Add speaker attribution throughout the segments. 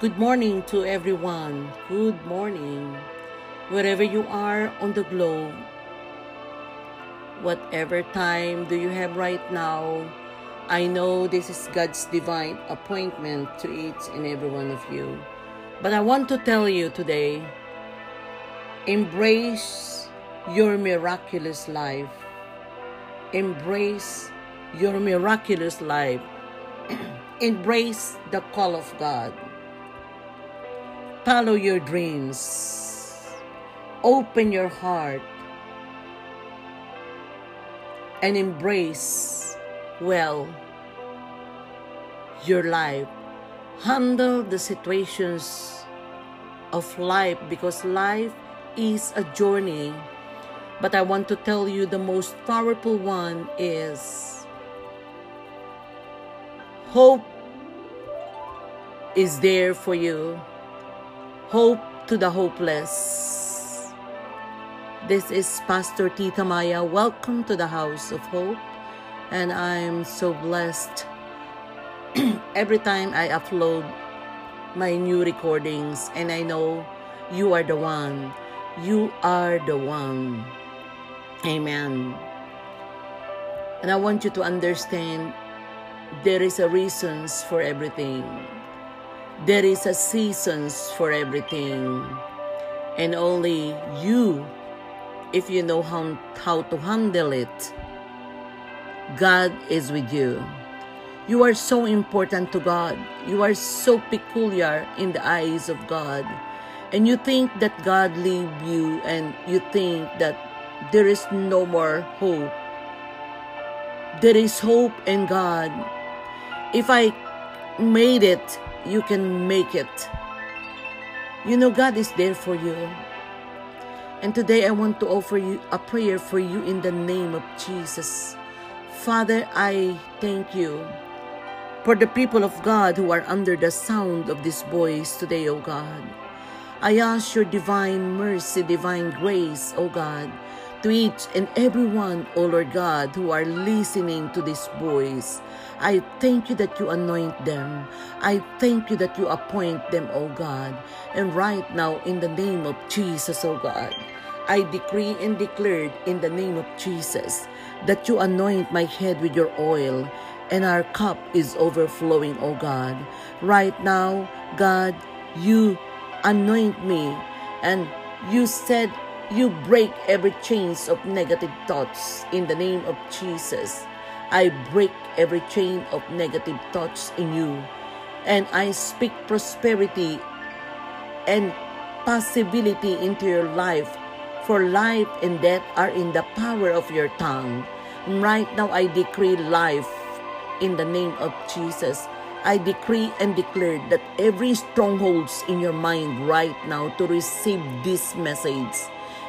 Speaker 1: Good morning to everyone. Good morning. Wherever you are on the globe, whatever time do you have right now, I know this is God's divine appointment to each and every one of you. But I want to tell you today embrace your miraculous life. Embrace your miraculous life. embrace the call of God. Follow your dreams. Open your heart and embrace well your life. Handle the situations of life because life is a journey. But I want to tell you the most powerful one is hope is there for you. Hope to the hopeless. This is Pastor Tita Maya. Welcome to the House of Hope. And I'm so blessed every time I upload my new recordings. And I know you are the one. You are the one. Amen. And I want you to understand there is a reasons for everything. There is a seasons for everything. And only you, if you know how, how to handle it, God is with you. You are so important to God. You are so peculiar in the eyes of God. And you think that God leave you and you think that there is no more hope. There is hope in God. If I made it, you can make it. You know, God is there for you. And today I want to offer you a prayer for you in the name of Jesus. Father, I thank you for the people of God who are under the sound of this voice today, O God. I ask your divine mercy, divine grace, O God, to each and every one, O Lord God, who are listening to this voice. I thank you that you anoint them. I thank you that you appoint them, O God. And right now, in the name of Jesus, O God, I decree and declare in the name of Jesus that you anoint my head with your oil and our cup is overflowing, O God. Right now, God, you anoint me and you said you break every chains of negative thoughts in the name of Jesus. I break every chain of negative thoughts in you and I speak prosperity and possibility into your life for life and death are in the power of your tongue. Right now I decree life in the name of Jesus. I decree and declare that every strongholds in your mind right now to receive this message,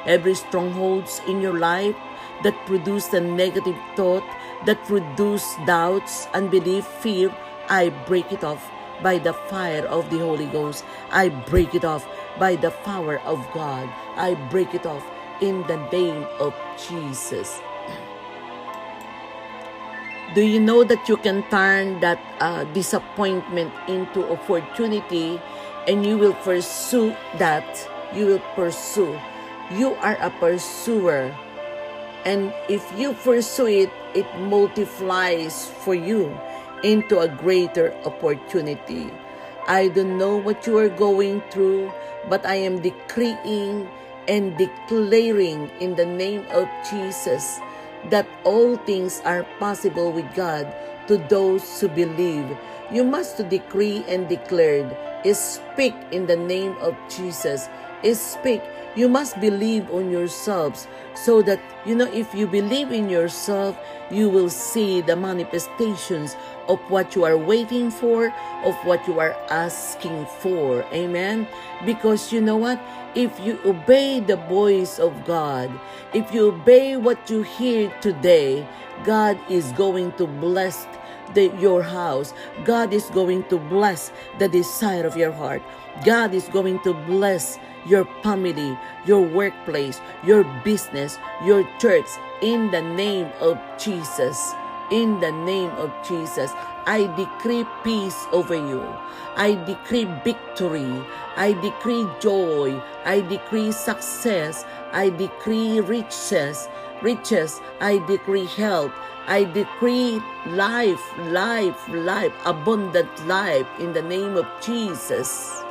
Speaker 1: every strongholds in your life that produce a negative thought, that produce doubts, unbelief, fear, I break it off by the fire of the Holy Ghost. I break it off by the power of God. I break it off in the name of Jesus. Do you know that you can turn that uh, disappointment into opportunity and you will pursue that? You will pursue. You are a pursuer. And if you pursue it, it multiplies for you into a greater opportunity. I don't know what you are going through, but I am decreeing and declaring in the name of Jesus that all things are possible with God to those who believe. You must decree and declare, speak in the name of Jesus. Is speak. You must believe on yourselves so that, you know, if you believe in yourself, you will see the manifestations of what you are waiting for, of what you are asking for. Amen. Because you know what? If you obey the voice of God, if you obey what you hear today, God is going to bless the, your house. God is going to bless the desire of your heart. God is going to bless your family, your workplace, your business, your church in the name of Jesus. in the name of Jesus. I decree peace over you. I decree victory. I decree joy. I decree success. I decree riches. Riches. I decree health. I decree life, life, life, abundant life in the name of Jesus.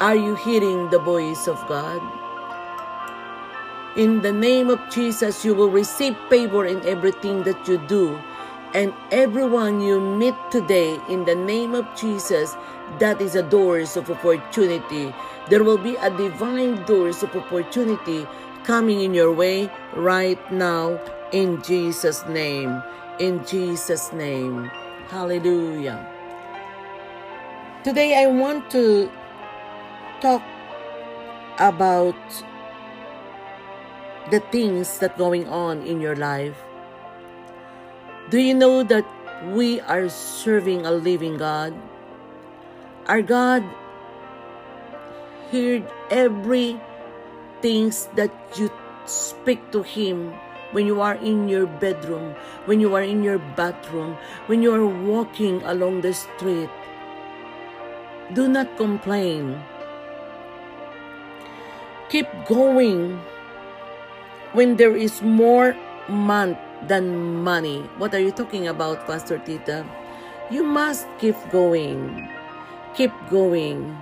Speaker 1: Are you hearing the voice of God? In the name of Jesus, you will receive favor in everything that you do. And everyone you meet today, in the name of Jesus, that is a doors of opportunity. There will be a divine doors of opportunity coming in your way right now in Jesus' name. In Jesus' name. Hallelujah. Today I want to talk about the things that going on in your life. Do you know that we are serving a living God? Our God heard every things that you speak to Him when you are in your bedroom, when you are in your bathroom, when you are walking along the street. Do not complain. Keep going when there is more month than money. What are you talking about, Pastor Tita? You must keep going. Keep going.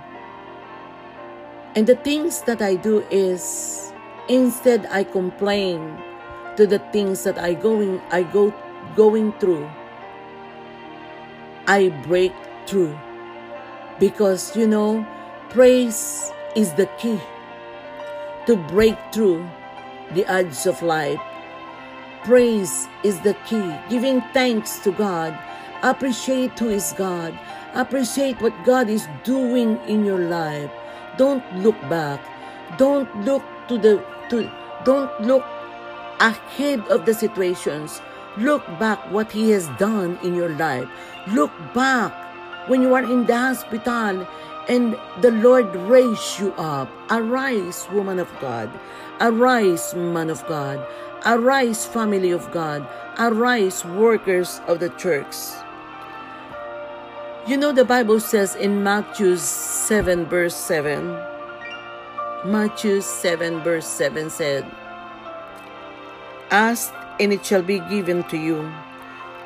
Speaker 1: And the things that I do is instead I complain to the things that I going I go going through. I break through. Because you know, praise is the key to break through the edge of life. Praise is the key. Giving thanks to God. Appreciate who is God. Appreciate what God is doing in your life. Don't look back. Don't look to the to don't look ahead of the situations. Look back what he has done in your life. Look back when you are in the hospital and the Lord raise you up. Arise, woman of God. Arise, man of God. Arise, family of God. Arise, workers of the church. You know, the Bible says in Matthew 7, verse 7, Matthew 7, verse 7 said, Ask and it shall be given to you.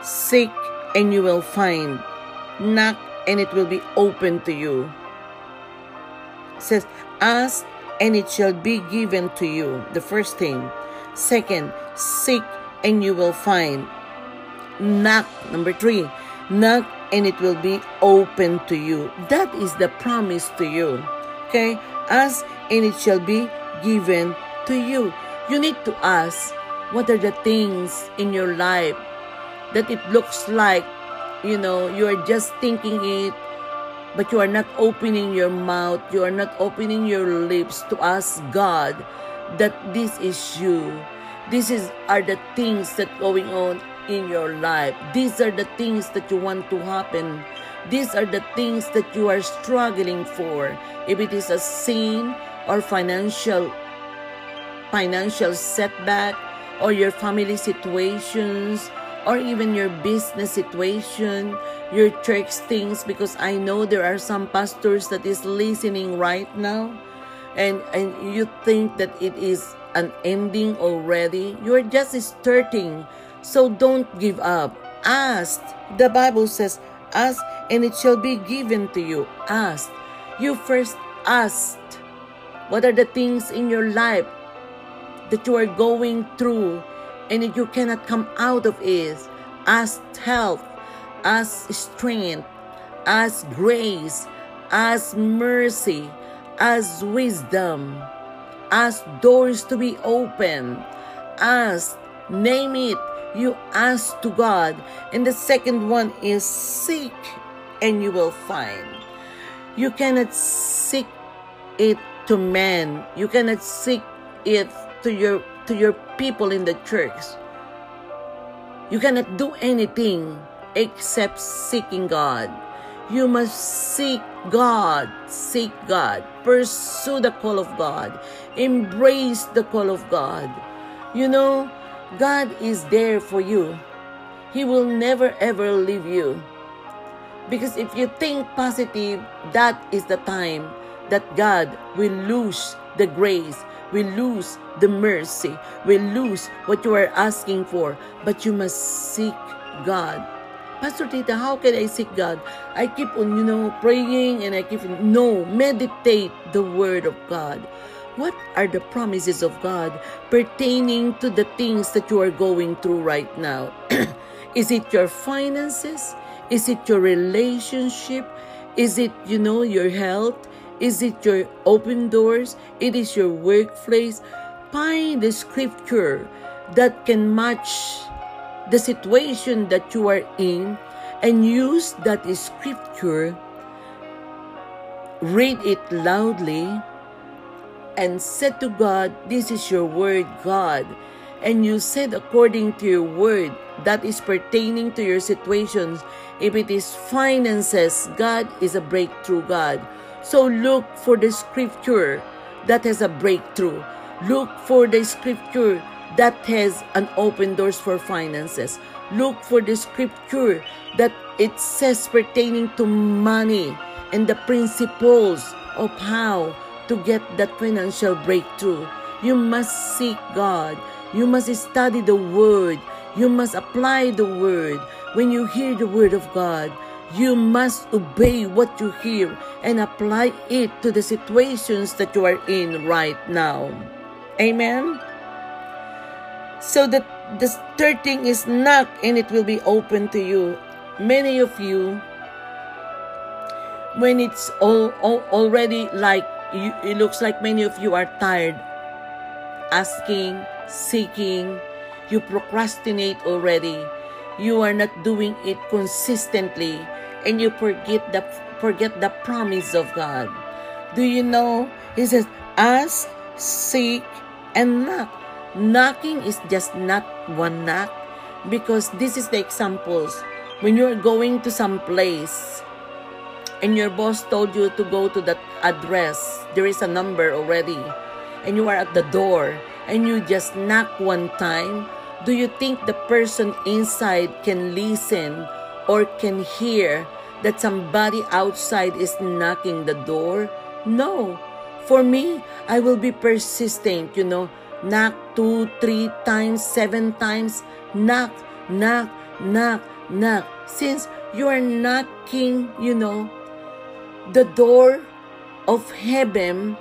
Speaker 1: Seek and you will find. Knock and it will be open to you. Says, Ask and it shall be given to you. The first thing. Second, seek and you will find. Knock. Number three, knock and it will be open to you. That is the promise to you. Okay? Ask and it shall be given to you. You need to ask what are the things in your life that it looks like, you know, you are just thinking it but you are not opening your mouth, you are not opening your lips to ask God that this is you. This is are the things that going on in your life. These are the things that you want to happen. These are the things that you are struggling for. If it is a sin or financial financial setback or your family situations or even your business situation, your church things, because I know there are some pastors that is listening right now, and and you think that it is an ending already. You're just starting, so don't give up. Ask. The Bible says, "Ask, and it shall be given to you." Ask. You first asked. What are the things in your life that you are going through and you cannot come out of it. Ask health, ask strength, ask grace, ask mercy, ask wisdom, ask doors to be open, ask, name it. You ask to God. And the second one is seek and you will find. You cannot seek it to man. You cannot seek it to your to your people in the church. You cannot do anything except seeking God. You must seek God. Seek God. Pursue the call of God. Embrace the call of God. You know, God is there for you. He will never ever leave you. Because if you think positive, that is the time that God will lose the grace, will lose the mercy, we lose what you are asking for. But you must seek God. Pastor Tita, how can I seek God? I keep on, you know, praying and I keep, on, no, meditate the word of God. What are the promises of God pertaining to the things that you are going through right now? Is it your finances? Is it your relationship? Is it, you know, your health? Is it your open doors? It is your workplace. Find the scripture that can match the situation that you are in and use that scripture. Read it loudly and said to God, This is your word, God. And you said according to your word that is pertaining to your situations. If it is finances, God is a breakthrough God. So look for the scripture that has a breakthrough. Look for the scripture that has an open doors for finances. Look for the scripture that it says pertaining to money and the principles of how to get that financial breakthrough. You must seek God. You must study the Word. You must apply the Word. When you hear the Word of God, you must obey what you hear and apply it to the situations that you are in right now. Amen. So that the third thing is knock and it will be open to you. Many of you, when it's all, all already like you, it looks like many of you are tired asking, seeking, you procrastinate already. You are not doing it consistently and you forget the forget the promise of God. Do you know? He says, ask, seek, and knock. Knocking is just not one knock because this is the examples. When you're going to some place and your boss told you to go to that address, there is a number already, and you are at the door and you just knock one time, do you think the person inside can listen or can hear that somebody outside is knocking the door? No. For me, I will be persistent, you know, knock two, three times, seven times, knock, knock, knock, knock. Since you are knocking, you know, the door of heaven,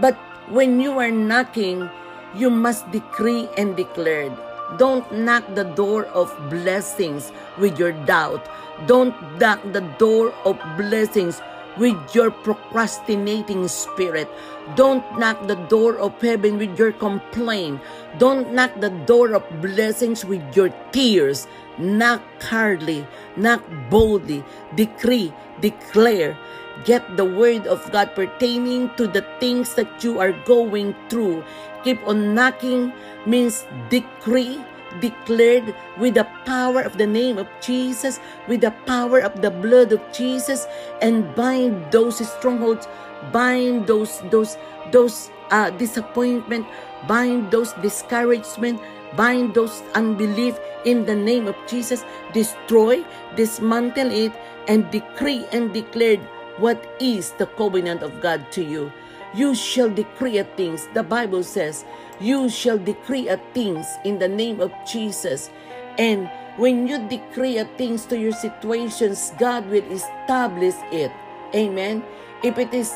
Speaker 1: but when you are knocking, you must decree and declare. Don't knock the door of blessings with your doubt. Don't knock the door of blessings with your procrastinating spirit. Don't knock the door of heaven with your complaint. Don't knock the door of blessings with your tears. Knock hardly, knock boldly, decree, declare. Get the word of God pertaining to the things that you are going through. Keep on knocking means decree, declared with the power of the name of Jesus, with the power of the blood of Jesus, and bind those strongholds, bind those those those uh, disappointment, bind those discouragement, bind those unbelief in the name of Jesus. Destroy, dismantle it, and decree and declare what is the covenant of God to you. You shall decree a things. The Bible says, you shall decree a things in the name of Jesus. And when you decree a things to your situations, God will establish it. Amen. If it is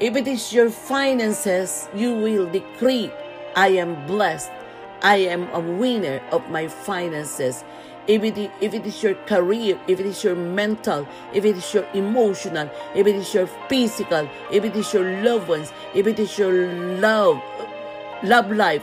Speaker 1: if it is your finances, you will decree, I am blessed. I am a winner of my finances if it, if it is your career, if it is your mental, if it is your emotional, if it is your physical, if it is your loved ones, if it is your love, love life,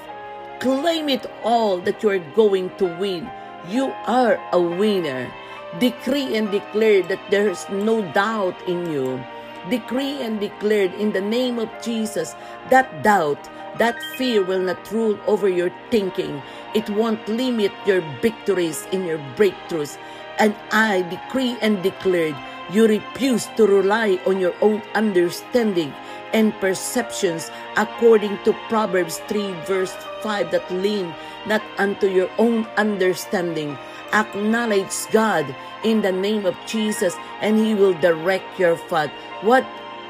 Speaker 1: claim it all that you are going to win. You are a winner. Decree and declare that there is no doubt in you. Decree and declare in the name of Jesus that doubt, that fear will not rule over your thinking. It won't limit your victories in your breakthroughs. And I decree and declare you refuse to rely on your own understanding and perceptions according to Proverbs 3 verse 5 that lean not unto your own understanding. Acknowledge God in the name of Jesus and He will direct your path. What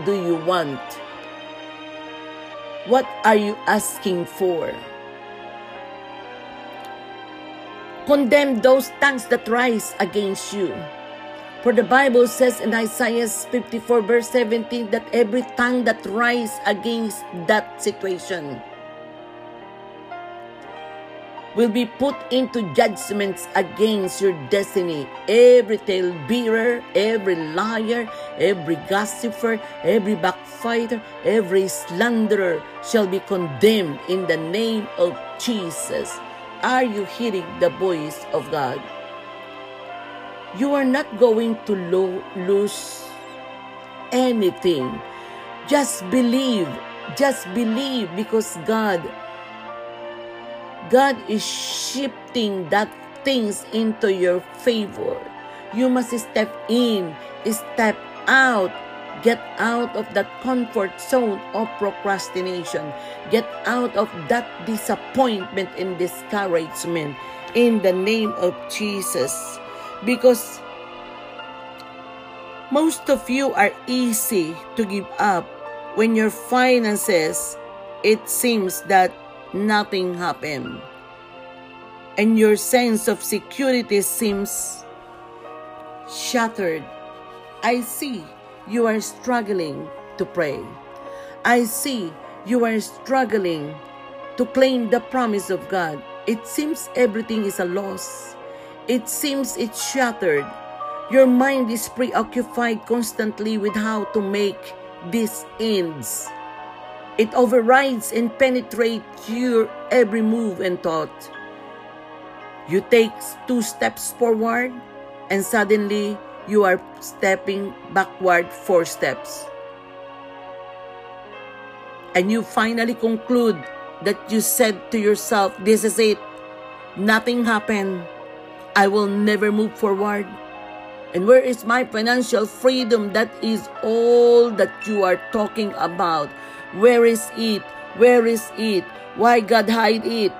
Speaker 1: do you want? What are you asking for? Condemn those tongues that rise against you. For the Bible says in Isaiah 54 verse 17 that every tongue that rise against that situation will be put into judgments against your destiny. Every tale bearer, every liar, every gossiper, every backfighter, every slanderer shall be condemned in the name of Jesus. Are you hearing the voice of God? you are not going to lo- lose anything. Just believe. Just believe because God God is shifting that things into your favor. You must step in, step out, get out of that comfort zone of procrastination. Get out of that disappointment and discouragement in the name of Jesus because most of you are easy to give up when your finances it seems that nothing happened. And your sense of security seems shattered. I see you are struggling to pray. I see you are struggling to claim the promise of god. It seems everything is a loss. It seems it's shattered. Your mind is preoccupied constantly with how to make these ends. It overrides and penetrates your every move and thought. You take two steps forward and suddenly you are stepping backward four steps. And you finally conclude that you said to yourself, This is it. Nothing happened. I will never move forward. And where is my financial freedom? That is all that you are talking about. Where is it? Where is it? Why God hide it?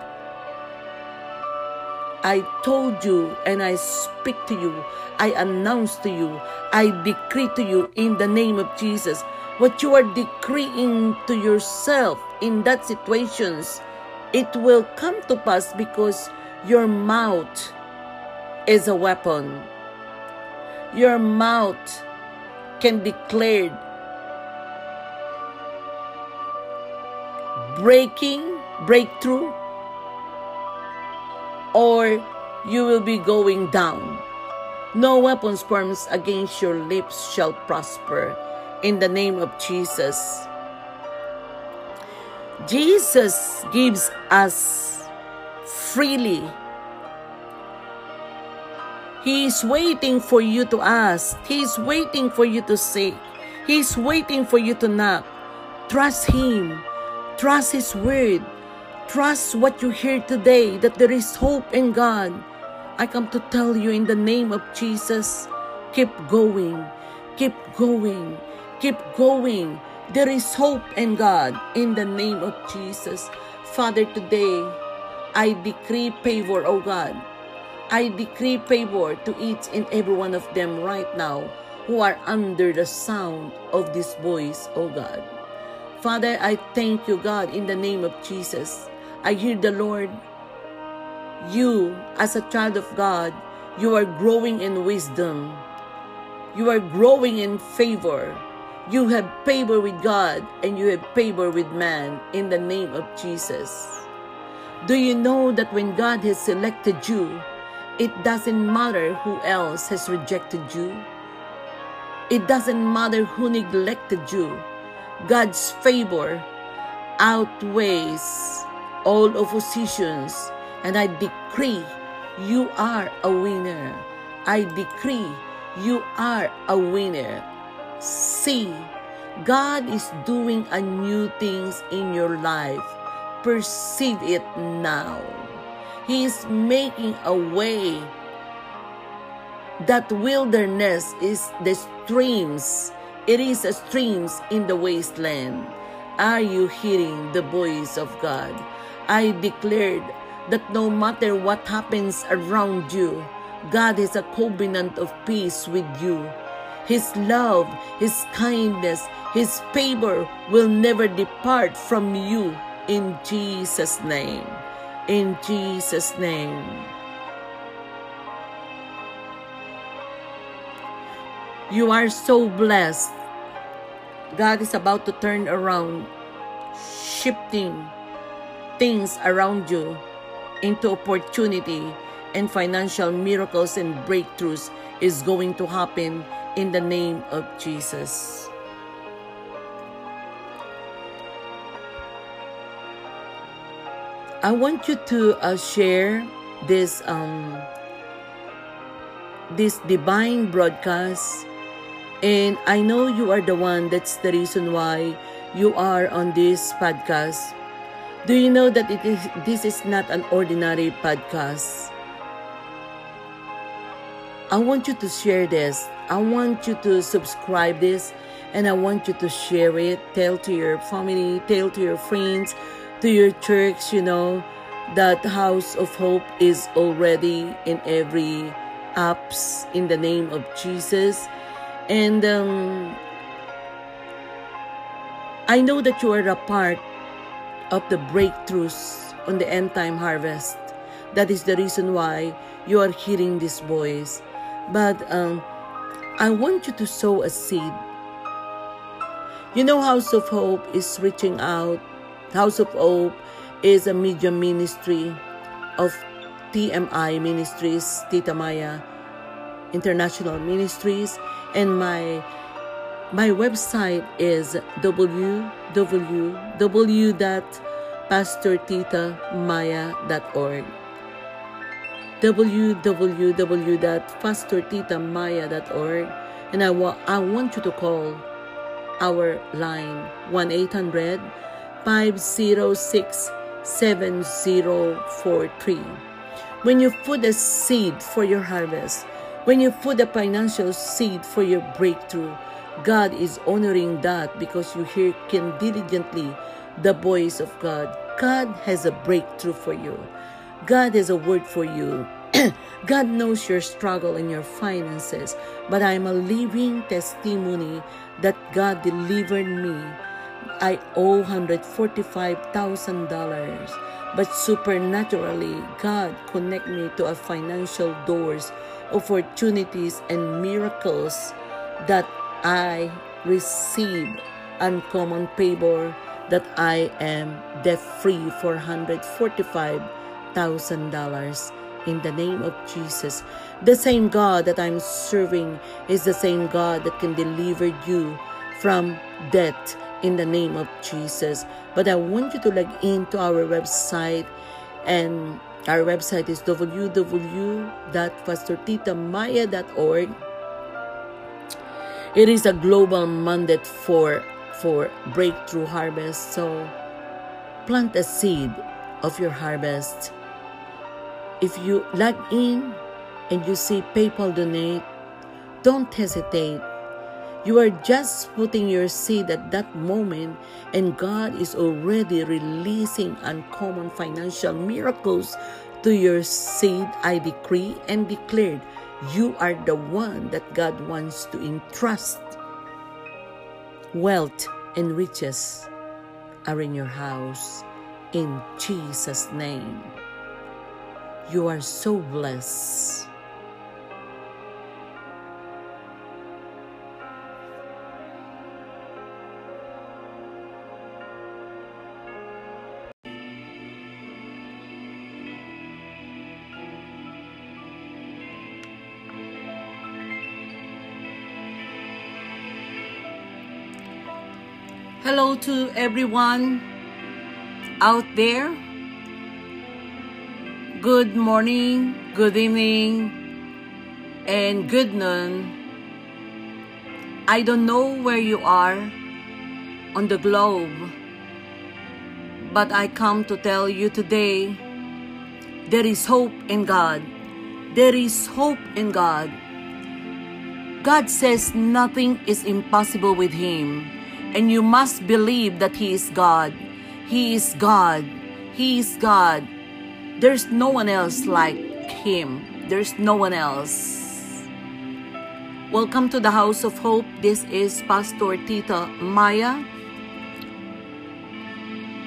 Speaker 1: I told you and I speak to you. I announce to you. I decree to you in the name of Jesus. What you are decreeing to yourself in that situations, it will come to pass because your mouth is a weapon. Your mouth can declare breaking, breakthrough, or you will be going down. No weapons formed against your lips shall prosper. In the name of Jesus. Jesus gives us freely he is waiting for you to ask. He is waiting for you to say. He is waiting for you to knock. Trust Him. Trust His word. Trust what you hear today that there is hope in God. I come to tell you in the name of Jesus keep going, keep going, keep going. There is hope in God in the name of Jesus. Father, today I decree favor, O God. I decree favor to each and every one of them right now who are under the sound of this voice, O God. Father, I thank you, God, in the name of Jesus. I hear the Lord. You, as a child of God, you are growing in wisdom. You are growing in favor. You have favor with God and you have favor with man in the name of Jesus. Do you know that when God has selected you, it doesn't matter who else has rejected you. It doesn't matter who neglected you. God's favor outweighs all oppositions. And I decree you are a winner. I decree you are a winner. See, God is doing a new things in your life. Perceive it now. He is making a way. That wilderness is the streams It is streams in the wasteland. Are you hearing the voice of God? I declared that no matter what happens around you, God is a covenant of peace with you. His love, His kindness, His favor will never depart from you in Jesus' name. In Jesus' name. You are so blessed. God is about to turn around, shifting things around you into opportunity and financial miracles and breakthroughs is going to happen in the name of Jesus. I want you to uh, share this um, this divine broadcast and I know you are the one that's the reason why you are on this podcast do you know that it is this is not an ordinary podcast? I want you to share this. I want you to subscribe this and I want you to share it. Tell to your family, tell to your friends, to your church, you know, that House of Hope is already in every apps in the name of Jesus. And um, I know that you are a part of the breakthroughs on the end time harvest. That is the reason why you are hearing this voice. But um, I want you to sow a seed. You know, House of Hope is reaching out. House of Hope is a media ministry of TMI Ministries, Tita Maya International Ministries, and my my website is www.pastortitamaya.org www.pastortitamaya.org and I, wa- I want you to call our line 1-800-506-7043 when you put a seed for your harvest when you put a financial seed for your breakthrough God is honoring that because you hear diligently the voice of God. God has a breakthrough for you. God has a word for you. God knows your struggle and your finances, but I'm a living testimony that God delivered me. I owe $145,000, but supernaturally, God connect me to a financial doors, opportunities, and miracles that I receive uncommon favor that I am debt free for $145,000 in the name of Jesus. The same God that I'm serving is the same God that can deliver you from debt in the name of Jesus. But I want you to log into our website and our website is www.pastortitamaya.org it is a global mandate for for breakthrough harvest. So plant a seed of your harvest. If you log in and you see PayPal donate, don't hesitate. You are just putting your seed at that moment, and God is already releasing uncommon financial miracles to your seed. I decree and declare you are the one that God wants to entrust. Wealth and riches are in your house in Jesus' name. You are so blessed. To everyone out there. Good morning, good evening, and good noon. I don't know where you are on the globe, but I come to tell you today there is hope in God. There is hope in God. God says nothing is impossible with Him, and you must believe that He is God. He is God. He is God. There's no one else like Him. There's no one else. Welcome to the House of Hope. This is Pastor Tita Maya.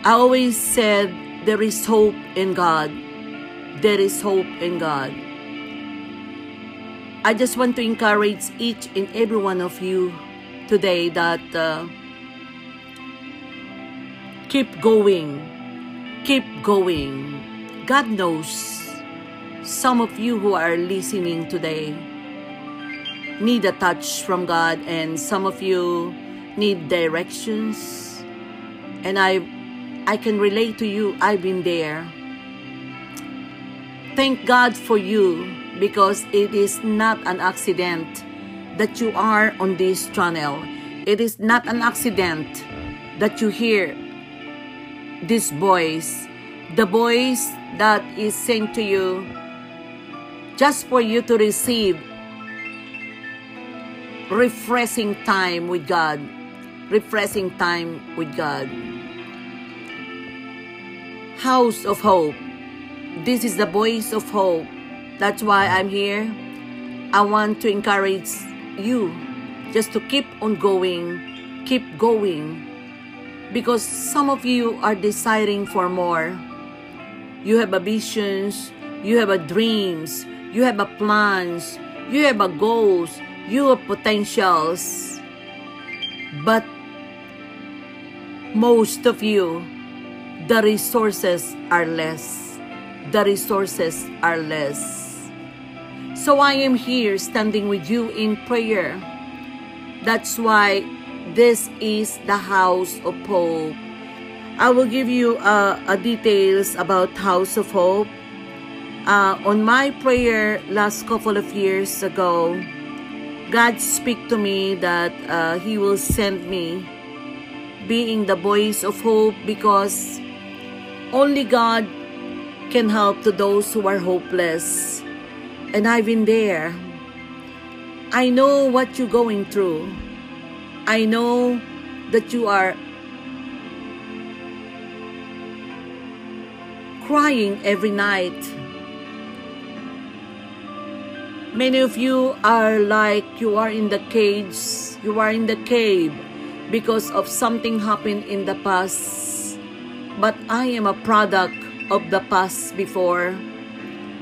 Speaker 1: I always said there is hope in God. There is hope in God. I just want to encourage each and every one of you today that uh, keep going. Keep going. God knows some of you who are listening today need a touch from God, and some of you need directions. And I, I can relate to you. I've been there. Thank God for you because it is not an accident that you are on this channel. It is not an accident that you hear this voice, the voice that is sent to you just for you to receive refreshing time with God. Refreshing time with God. House of Hope. This is the voice of hope. That's why I'm here. I want to encourage you just to keep on going, keep going. Because some of you are desiring for more. You have ambitions, you have a dreams, you have a plans, you have a goals, you have potentials. But most of you, the resources are less. The resources are less. So I am here standing with you in prayer. That's why this is the house of hope. I will give you uh, details about House of Hope. Uh, on my prayer last couple of years ago, God speak to me that uh, He will send me being the voice of hope because only God can help to those who are hopeless. And I've been there. I know what you're going through. I know that you are crying every night. Many of you are like you are in the cage, you are in the cave because of something happened in the past. But I am a product of the past before.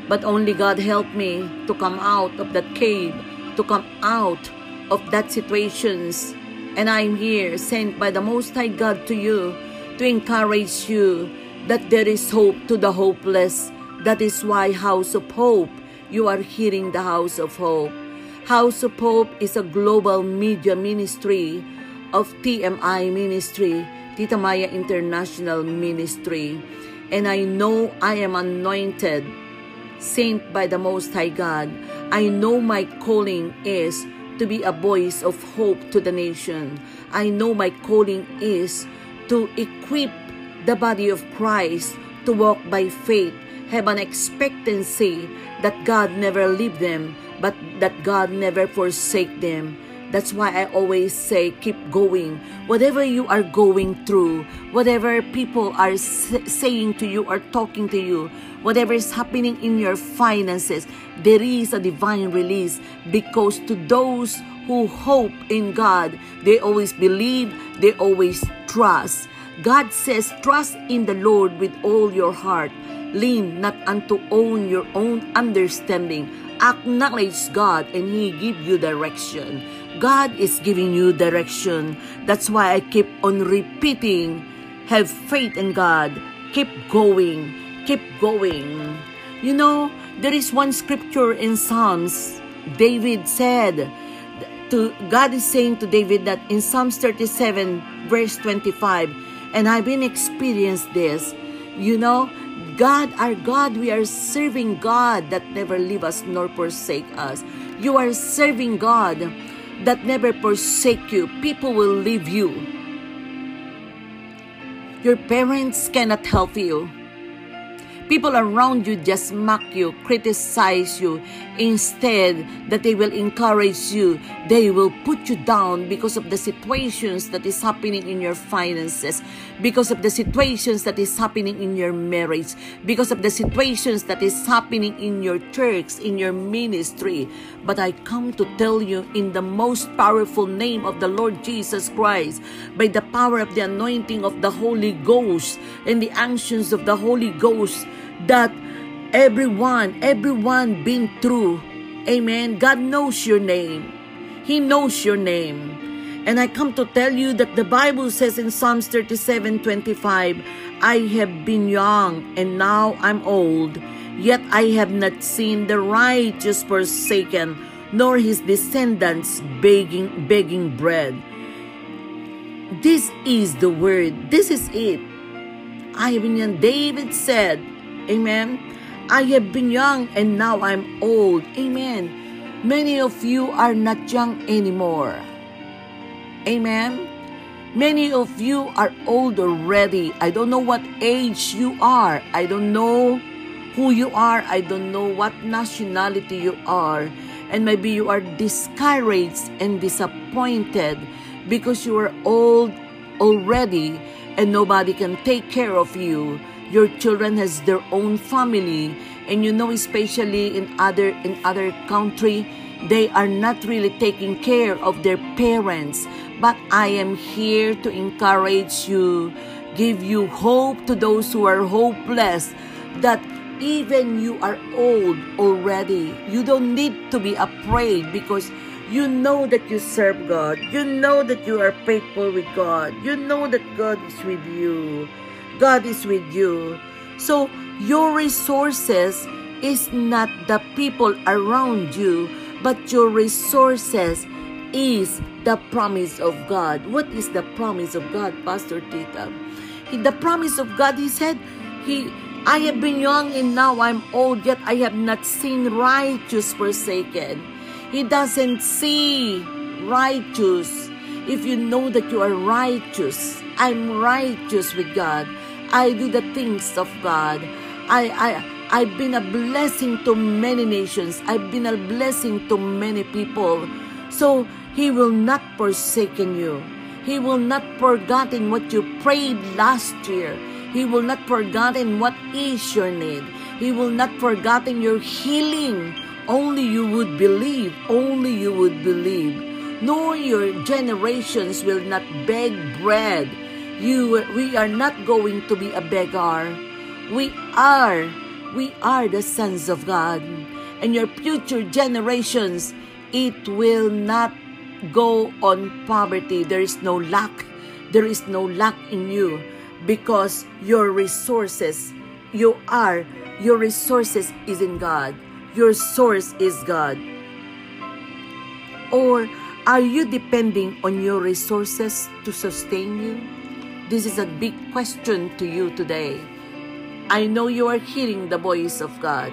Speaker 1: But only God helped me to come out of that cave, to come out of that situations. And I'm here, sent by the Most High God to you, to encourage you that there is hope to the hopeless. That is why House of Hope, you are hearing the House of Hope. House of Hope is a global media ministry of TMI Ministry, Tita Maya International Ministry. And I know I am anointed, sent by the Most High God. I know my calling is to be a voice of hope to the nation. I know my calling is to equip the body of Christ to walk by faith, have an expectancy that God never leave them, but that God never forsake them. That's why I always say, keep going. Whatever you are going through, whatever people are saying to you or talking to you, whatever is happening in your finances, there is a divine release because to those who hope in God, they always believe, they always trust. God says, trust in the Lord with all your heart. Lean not unto own your own understanding. Acknowledge God and He give you direction. God is giving you direction. That's why I keep on repeating, have faith in God. Keep going. Keep going. You know, there is one scripture in Psalms. David said, to God is saying to David that in Psalms 37 verse 25 and I've been experienced this you know God our God we are serving God that never leave us nor forsake us you are serving God that never forsake you people will leave you your parents cannot help you People around you just mock you, criticize you. Instead, that they will encourage you, they will put you down because of the situations that is happening in your finances, because of the situations that is happening in your marriage, because of the situations that is happening in your church, in your ministry. But I come to tell you in the most powerful name of the Lord Jesus Christ, by the power of the anointing of the Holy Ghost and the actions of the Holy Ghost, that everyone, everyone been through. Amen. God knows your name. He knows your name. And I come to tell you that the Bible says in Psalms 37 25, I have been young and now I'm old, yet I have not seen the righteous forsaken, nor his descendants begging, begging bread. This is the word. This is it. I young. David said, Amen. I have been young and now I'm old. Amen. Many of you are not young anymore. Amen. Many of you are old already. I don't know what age you are. I don't know who you are. I don't know what nationality you are. And maybe you are discouraged and disappointed because you are old already and nobody can take care of you your children has their own family and you know especially in other in other country they are not really taking care of their parents but i am here to encourage you give you hope to those who are hopeless that even you are old already you don't need to be afraid because you know that you serve God. You know that you are faithful with God. You know that God is with you. God is with you. So your resources is not the people around you, but your resources is the promise of God. What is the promise of God, Pastor Tita? The promise of God, he said, he I have been young and now I'm old, yet I have not seen righteous forsaken. He doesn't see righteous. If you know that you are righteous, I'm righteous with God. I do the things of God. I, I, I've been a blessing to many nations. I've been a blessing to many people. So He will not forsaken you. He will not forgotten what you prayed last year. He will not forgotten what is your need. He will not forgotten your healing. Only you would believe. Only you would believe. Nor your generations will not beg bread you we are not going to be a beggar. We are we are the sons of God. And your future generations it will not go on poverty. There is no lack. There is no lack in you because your resources you are your resources is in God. Your source is God. Or are you depending on your resources to sustain you? This is a big question to you today. I know you are hearing the voice of God.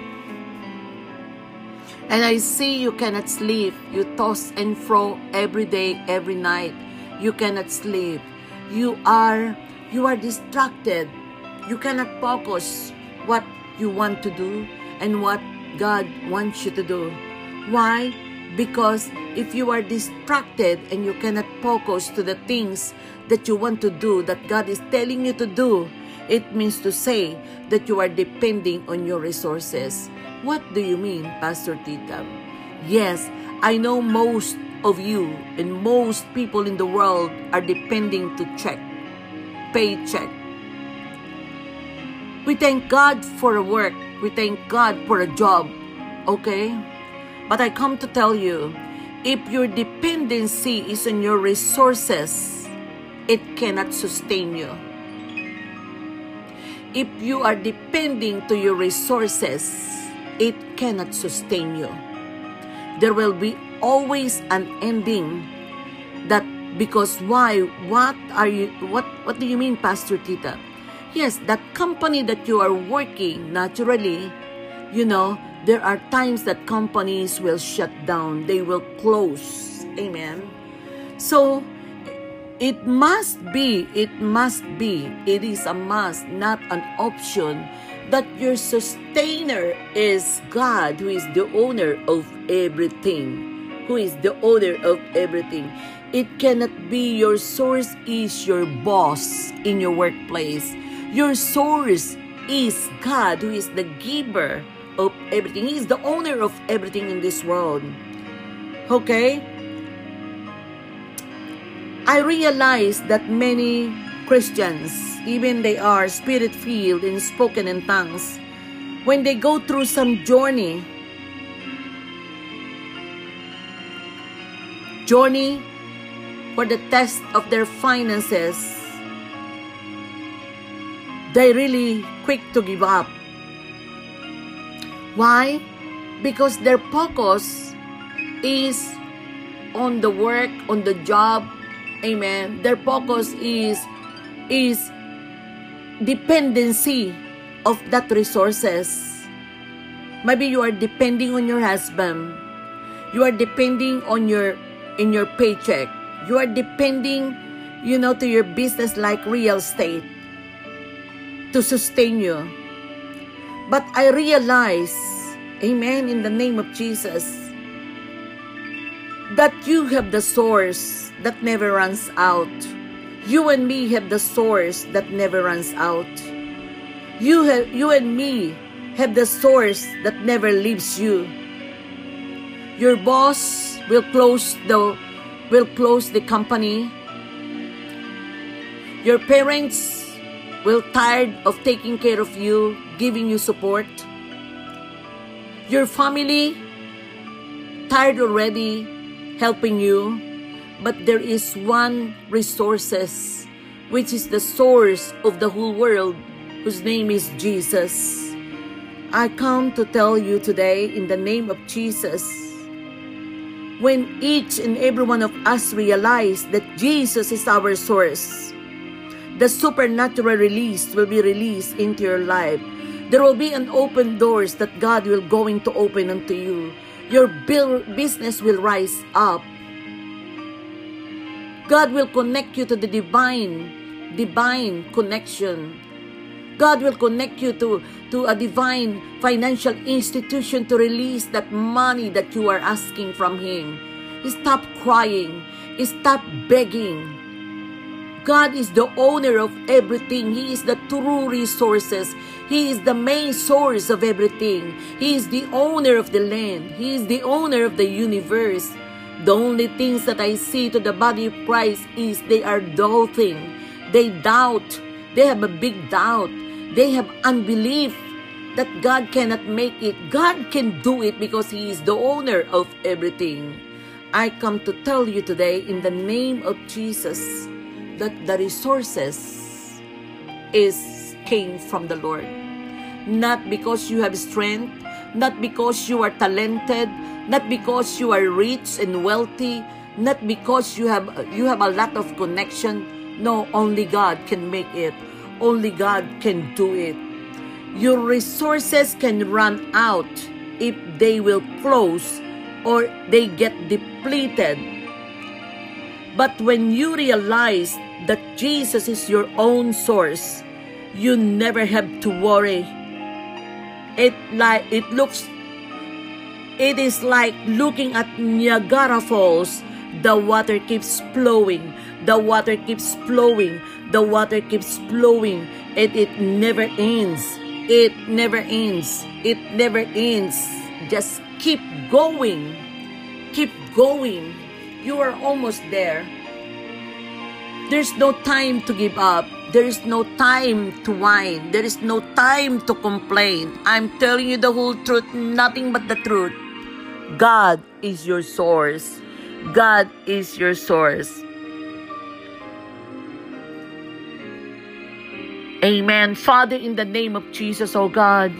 Speaker 1: And I see you cannot sleep. You toss and fro every day, every night. You cannot sleep. You are you are distracted. You cannot focus what you want to do and what God wants you to do. Why? Because if you are distracted and you cannot focus to the things that you want to do, that God is telling you to do, it means to say that you are depending on your resources. What do you mean, Pastor Tita? Yes, I know most of you and most people in the world are depending to check, paycheck. We thank God for a work. We thank God for a job. Okay? But I come to tell you, if your dependency is on your resources, it cannot sustain you. If you are depending to your resources, it cannot sustain you. There will be always an ending that because why what are you what what do you mean pastor tita yes that company that you are working naturally you know there are times that companies will shut down they will close amen so it must be, it must be, it is a must, not an option that your sustainer is God, who is the owner of everything. Who is the owner of everything. It cannot be your source is your boss in your workplace. Your source is God, who is the giver of everything. He is the owner of everything in this world. Okay? I realize that many Christians, even they are spirit filled and spoken in tongues, when they go through some journey, journey for the test of their finances, they really quick to give up. Why? Because their focus is on the work, on the job, Amen. Their focus is is dependency of that resources. Maybe you are depending on your husband. You are depending on your in your paycheck. You are depending, you know, to your business like real estate to sustain you. But I realize, amen, in the name of Jesus, that you have the source that never runs out. You and me have the source that never runs out. You, have, you and me have the source that never leaves you. Your boss will close the will close the company. Your parents will tired of taking care of you, giving you support. Your family tired already helping you but there is one resources which is the source of the whole world whose name is Jesus. I come to tell you today in the name of Jesus when each and every one of us realize that Jesus is our source, the supernatural release will be released into your life. There will be an open doors that God will going to open unto you. Your business will rise up God will connect you to the divine, divine connection. God will connect you to, to a divine financial institution to release that money that you are asking from Him. Stop crying. Stop begging. God is the owner of everything. He is the true resources. He is the main source of everything. He is the owner of the land. He is the owner of the universe. The only things that I see to the body of Christ is they are doubting. They doubt. They have a big doubt. They have unbelief that God cannot make it. God can do it because He is the owner of everything. I come to tell you today in the name of Jesus that the resources is came from the Lord. Not because you have strength, not because you are talented, not because you are rich and wealthy, not because you have you have a lot of connection. No, only God can make it. Only God can do it. Your resources can run out if they will close or they get depleted. But when you realize that Jesus is your own source, you never have to worry. It like it looks it is like looking at Niagara Falls. The water keeps flowing. The water keeps flowing. The water keeps flowing. And it never ends. It never ends. It never ends. Just keep going. Keep going. You are almost there. There's no time to give up. There is no time to whine. There is no time to complain. I'm telling you the whole truth, nothing but the truth. God is your source. God is your source. Amen. Father, in the name of Jesus, oh God,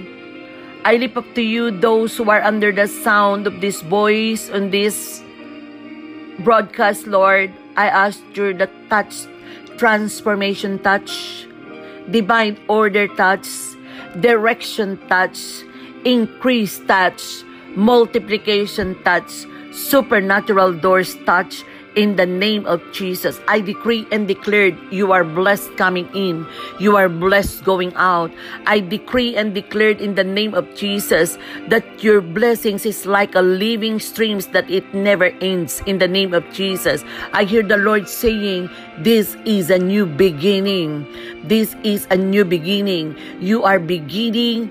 Speaker 1: I lift up to you those who are under the sound of this voice on this broadcast, Lord. I ask you the touch, transformation touch, divine order touch, direction touch, increase touch, multiplication touch, supernatural doors touch, in the name of Jesus. I decree and declare you are blessed coming in. You are blessed going out. I decree and declare in the name of Jesus that your blessings is like a living streams that it never ends in the name of Jesus. I hear the Lord saying, this is a new beginning. This is a new beginning. You are beginning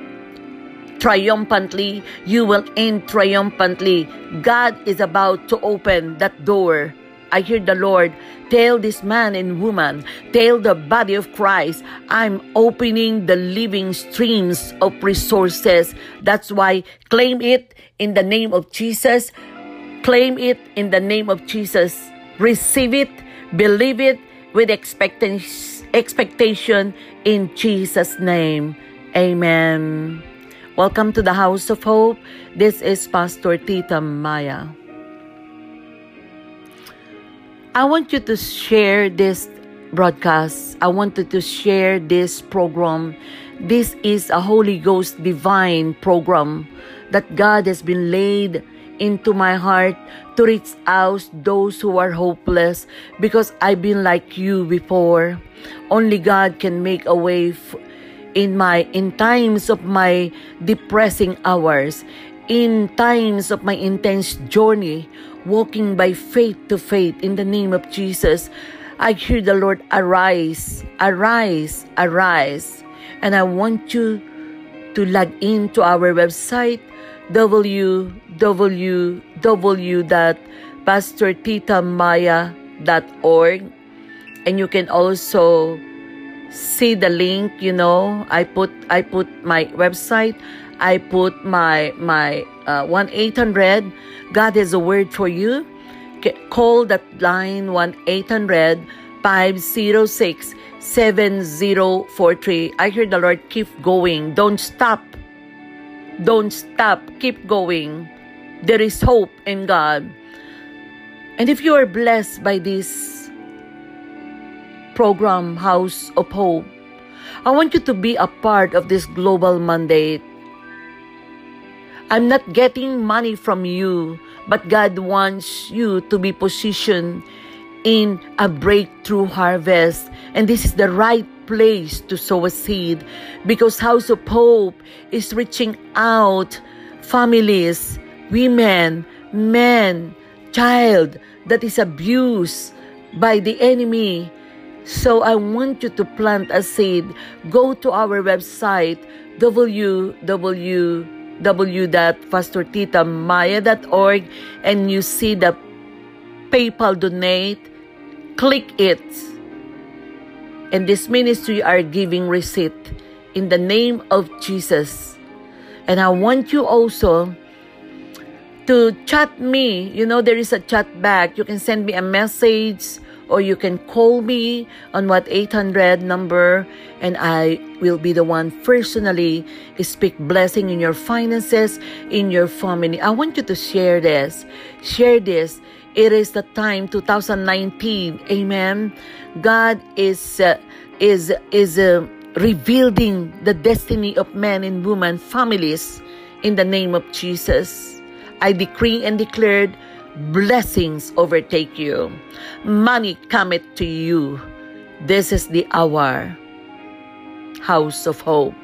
Speaker 1: triumphantly. You will end triumphantly. God is about to open that door I hear the Lord tell this man and woman, tell the body of Christ, I'm opening the living streams of resources. That's why claim it in the name of Jesus. Claim it in the name of Jesus. Receive it, believe it with expectation in Jesus' name. Amen. Welcome to the House of Hope. This is Pastor Tita Maya. I want you to share this broadcast. I wanted to share this program. This is a Holy Ghost divine program that God has been laid into my heart to reach out those who are hopeless because I've been like you before. Only God can make a way in my in times of my depressing hours, in times of my intense journey walking by faith to faith in the name of Jesus, I hear the Lord arise, arise, arise. And I want you to log in to our website www.pastortitamaya.org and you can also see the link you know. I put i put my website. I put my my uh, 1-800 God has a word for you. Call that line 1 800 506 7043. I hear the Lord keep going. Don't stop. Don't stop. Keep going. There is hope in God. And if you are blessed by this program, House of Hope, I want you to be a part of this global mandate I'm not getting money from you, but God wants you to be positioned in a breakthrough harvest. And this is the right place to sow a seed because House of Hope is reaching out families, women, men, child that is abused by the enemy. So I want you to plant a seed. Go to our website www www.pastortitamaya.org and you see the PayPal donate, click it. And this ministry are giving receipt in the name of Jesus. And I want you also to chat me. You know, there is a chat back. You can send me a message or you can call me on what 800 number and I will be the one personally speak blessing in your finances, in your family. I want you to share this. Share this. It is the time 2019. Amen. God is uh, is is uh, revealing the destiny of men and women, families in the name of Jesus. I decree and declared blessings overtake you. Money cometh to you. This is the hour. House of Hope.